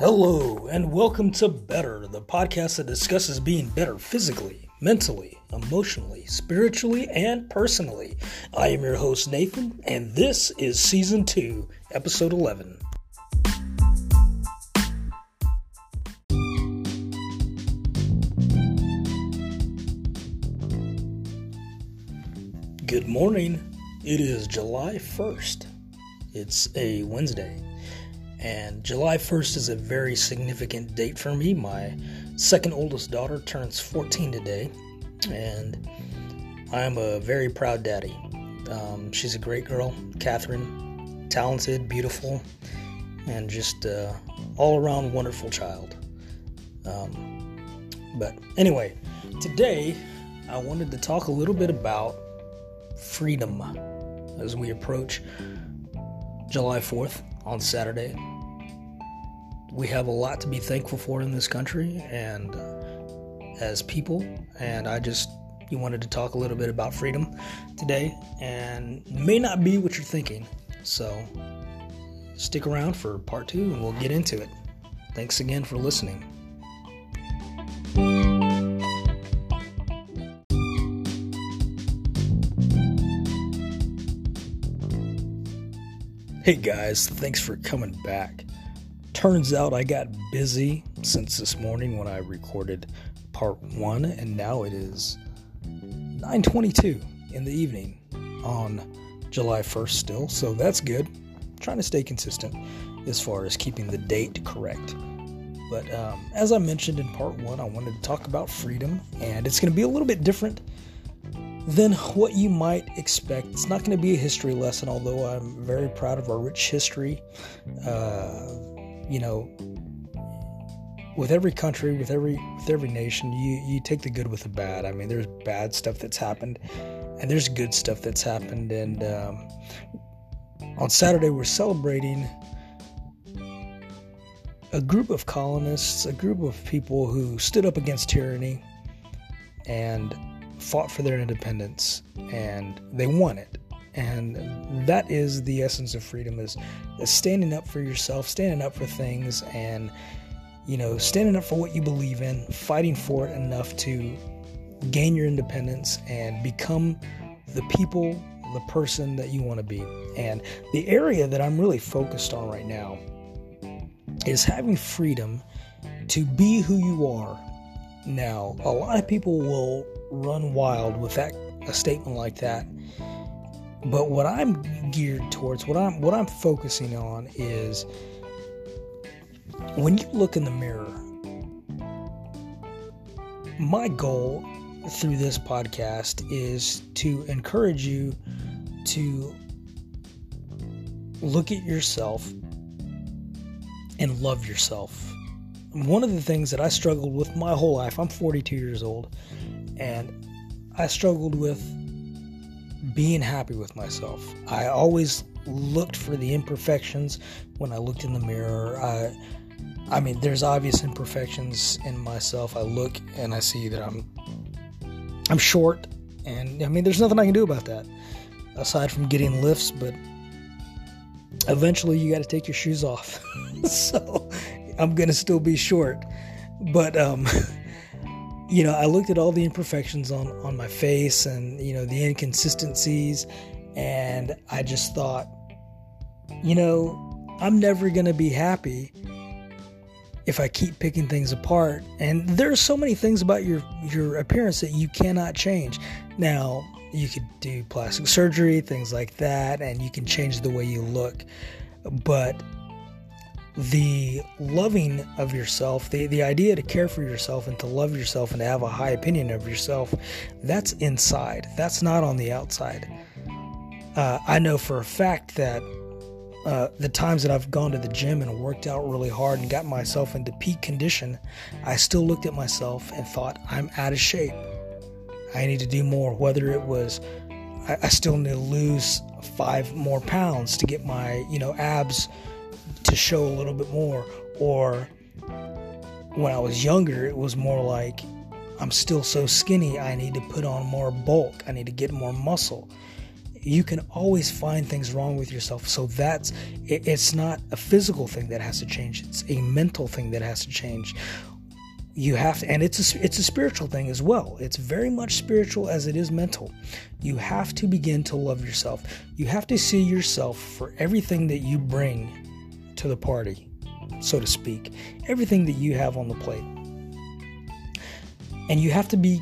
Hello, and welcome to Better, the podcast that discusses being better physically, mentally, emotionally, spiritually, and personally. I am your host, Nathan, and this is Season 2, Episode 11. Good morning. It is July 1st. It's a Wednesday. And July 1st is a very significant date for me. My second oldest daughter turns 14 today, and I am a very proud daddy. Um, she's a great girl, Catherine, talented, beautiful, and just uh, all around wonderful child. Um, but anyway, today I wanted to talk a little bit about freedom as we approach July 4th on Saturday. We have a lot to be thankful for in this country and uh, as people, and I just you wanted to talk a little bit about freedom today, and may not be what you're thinking. So stick around for part two, and we'll get into it. Thanks again for listening. Hey guys, thanks for coming back. Turns out I got busy since this morning when I recorded part 1 and now it is 9:22 in the evening on July 1st still. So that's good. I'm trying to stay consistent as far as keeping the date correct. But um, as I mentioned in part 1, I wanted to talk about freedom and it's going to be a little bit different than what you might expect. It's not going to be a history lesson, although I'm very proud of our rich history. Uh, you know, with every country, with every with every nation, you you take the good with the bad. I mean, there's bad stuff that's happened, and there's good stuff that's happened. And um, on Saturday, we're celebrating a group of colonists, a group of people who stood up against tyranny and fought for their independence and they won it. And that is the essence of freedom is, standing up for yourself standing up for things and you know standing up for what you believe in fighting for it enough to gain your independence and become the people the person that you want to be. And the area that i'm really focused on right now is having freedom to be who you are now a lot of people will run wild with that a statement like that. But what I'm geared towards, what I'm what I'm focusing on is when you look in the mirror, my goal through this podcast is to encourage you to look at yourself and love yourself. One of the things that I struggled with my whole life, I'm 42 years old, and I struggled with being happy with myself. I always looked for the imperfections when I looked in the mirror. I, I mean, there's obvious imperfections in myself. I look and I see that I'm, I'm short, and I mean, there's nothing I can do about that aside from getting lifts. But eventually, you got to take your shoes off. so I'm gonna still be short, but um. you know, I looked at all the imperfections on, on my face and, you know, the inconsistencies, and I just thought, you know, I'm never to be happy if I keep picking things apart. And there's so many things about your your appearance that you cannot change. Now, you could do plastic surgery, things like that, and you can change the way you look. But the loving of yourself, the, the idea to care for yourself and to love yourself and to have a high opinion of yourself, that's inside. That's not on the outside. Uh, I know for a fact that uh, the times that I've gone to the gym and worked out really hard and got myself into peak condition, I still looked at myself and thought, I'm out of shape. I need to do more. Whether it was, I, I still need to lose five more pounds to get my, you know, abs to show a little bit more. Or when I was younger, it was more like I'm still so skinny, I need to put on more bulk, I need to get more muscle. you can always find things wrong with yourself. So that's it's not a physical thing that has to change. It's a mental thing that has to change. You have to, and it's a, it's a spiritual thing as well. It's very much spiritual as it is mental. You have to begin to love yourself. You have to see yourself for everything that you bring to the party, so to speak, everything that you have on the plate. And you have to be,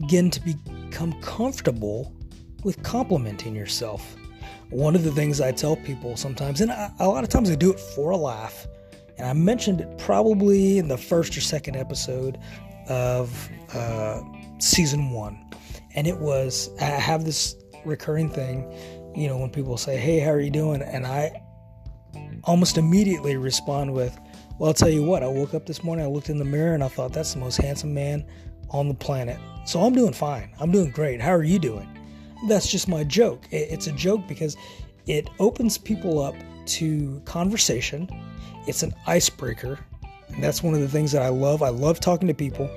begin to become comfortable with complimenting yourself. One of the things I tell people sometimes, and I, a lot of times I do it for a laugh, and I mentioned it probably in the first or second episode of uh, season one, and it was I have this recurring thing, you know, when people say, "Hey, how are you doing?" and I almost immediately respond with, "Well, I'll tell you what. I woke up this morning, I looked in the mirror, and I thought that's the most handsome man on the planet. So I'm doing fine. I'm doing great. How are you doing?" that's just my joke. It's a joke because it opens people up to conversation. It's an icebreaker. And that's one of the things that I love. I love talking to people.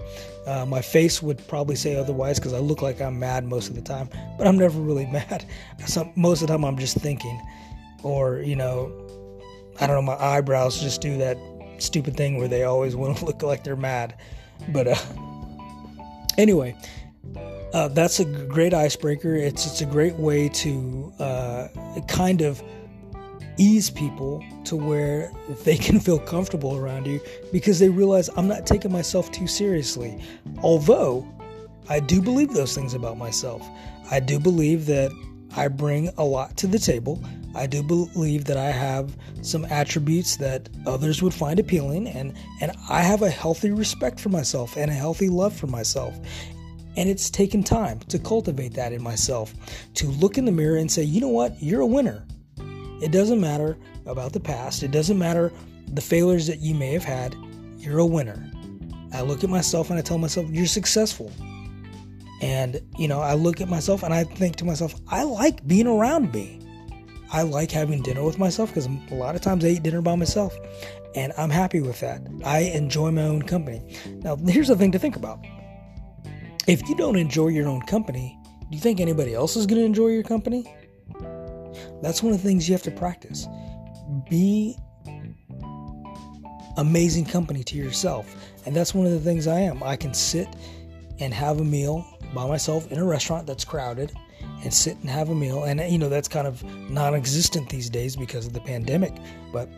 Uh, my face would probably say otherwise because I look like I'm mad most of the time, but I'm never really mad. Most of the time, I'm just thinking, or you know, I don't know, my eyebrows just do that stupid thing where they always want to look like they're mad. But uh, anyway, uh, that's a great icebreaker. It's it's a great way to uh, kind of ease people to where they can feel comfortable around you because they realize I'm not taking myself too seriously. Although I do believe those things about myself. I do believe that I bring a lot to the table. I do believe that I have some attributes that others would find appealing and and I have a healthy respect for myself and a healthy love for myself. And it's taken time to cultivate that in myself, to look in the mirror and say, you know what, you're a winner. It doesn't matter about the past, it doesn't matter the failures that you may have had, you're a winner. I look at myself and I tell myself, you're successful. And, you know, I look at myself and I think to myself, I like being around me. I like having dinner with myself because a lot of times I eat dinner by myself and I'm happy with that. I enjoy my own company. Now, here's the thing to think about if you don't enjoy your own company, do you think anybody else is going to enjoy your company? That's one of the things you have to practice. Be amazing company to yourself. And that's one of the things I am. I can sit and have a meal by myself in a restaurant that's crowded and sit and have a meal. And, you know, that's kind of non existent these days because of the pandemic. But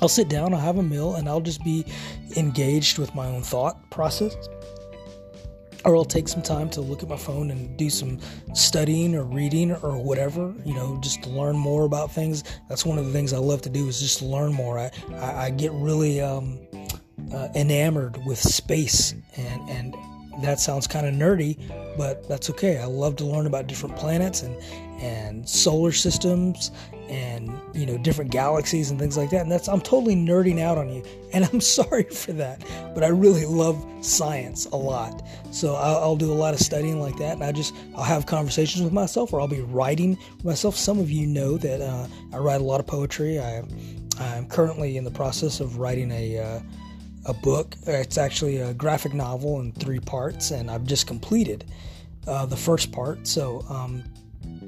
I'll sit down, I'll have a meal, and I'll just be engaged with my own thought process or I'll take some time to look at my phone and do some studying or reading or whatever, you know, just to learn more about things. That's one of the things I love to do is just learn more. I, I, I get really um, uh, enamored with space, and, and that sounds kind of nerdy, but that's okay. I love to learn about different planets and, and solar systems and you know different galaxies and things like that and that's i'm totally nerding out on you and i'm sorry for that but i really love science a lot. So i'll, I'll, do a lot of studying like that and i just i'll have conversations with myself or i'll be writing myself. Some of you know that uh, i write a lot of poetry. I i'm currently in the process of writing a uh, a book it's actually a graphic novel in three parts and i've just completed uh, the first part so um,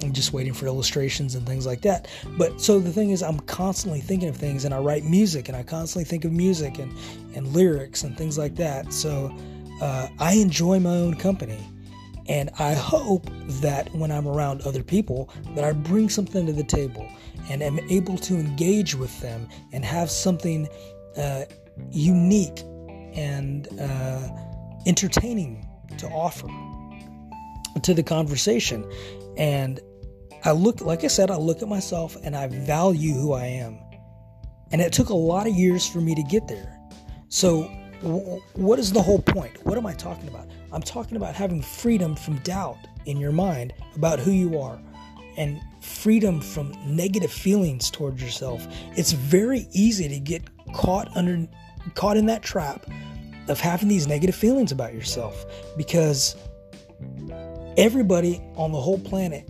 I'm just waiting for illustrations and things like that. But so the thing is, I'm constantly thinking of things, and I write music, and I constantly think of music and and lyrics and things like that. So uh, I enjoy my own company, and I hope that when I'm around other people, that I bring something to the table and am able to engage with them and have something uh, unique and uh, entertaining to offer to the conversation. And I look, like I said, I look at myself and I value who I am. And it took a lot of years for me to get there. So, what is the whole point? What am I talking about? I'm talking about having freedom from doubt in your mind about who you are and freedom from negative feelings towards yourself. It's very easy to get caught under caught in that trap of having these negative feelings about yourself because everybody on the whole planet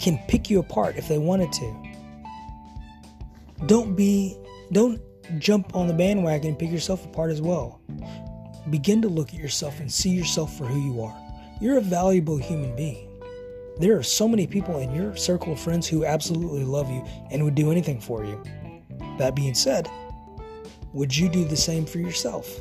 can pick you apart if they wanted to. Don't be, don't jump on the bandwagon and pick yourself apart as well. Begin to look at yourself and see yourself for who you are. You're a valuable human being. There are so many people in your circle of friends who absolutely love you and would do anything for you. That being said, would you do the same for yourself?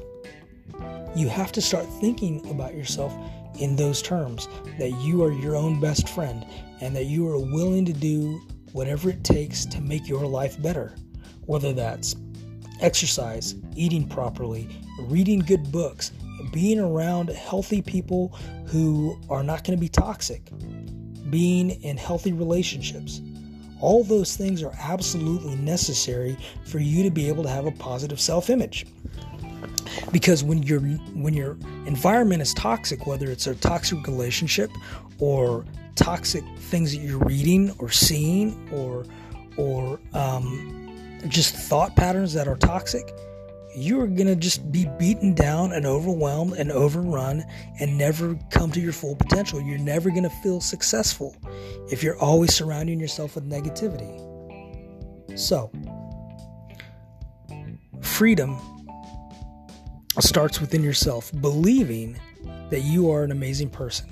You have to start thinking about yourself in those terms that you are your own best friend and that you are willing to do whatever it takes to make your life better, whether that's exercise, eating properly, reading good books, being around healthy people who are not going to be toxic, being in healthy relationships. All those things are absolutely necessary for you to be able to have a positive self-image. Because when your when your environment is toxic, whether it's a toxic relationship or toxic things that you're reading or seeing or or um, just thought patterns that are toxic, you're going to just be beaten down and overwhelmed and overrun and never come to your full potential. You're never going to feel successful if you're always surrounding yourself with negativity. So, freedom starts within yourself, believing that you are an amazing person,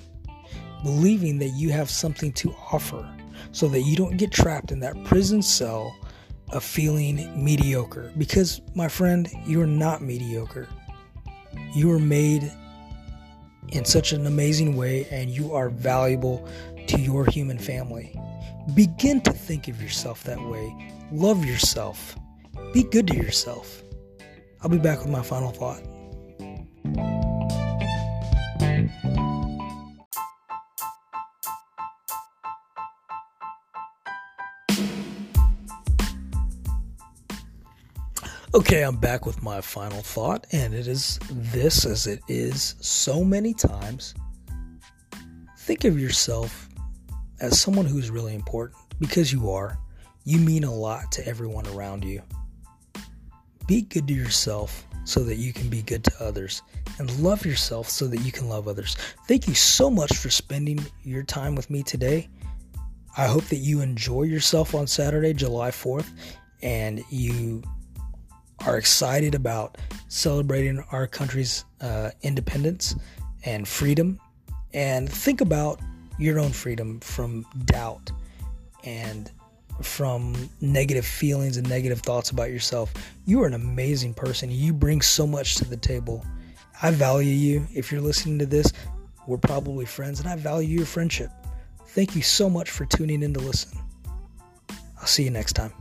believing that you have something to offer so that you don't get trapped in that prison cell of feeling mediocre. Because, my friend, you're not mediocre. You are made in such an amazing way and you are valuable to your human family. Begin to think of yourself that way. Love yourself. Be good to yourself. I'll be back with my final thought. Okay, I'm back with my final thought, and it is this as it is so many times. Think of yourself as someone who's really important because you are. You mean a lot to everyone around you. Be good to yourself so that you can be good to others, and love yourself so that you can love others. Thank you so much for spending your time with me today. I hope that you enjoy yourself on Saturday, July 4th, and you are excited about celebrating our country's uh, independence and freedom. And think about your own freedom from doubt and from negative feelings and negative thoughts about yourself. You are an amazing person. You bring so much to the table. I value you. If you're listening to this, we're probably friends, and I value your friendship. Thank you so much for tuning in to listen. I'll see you next time.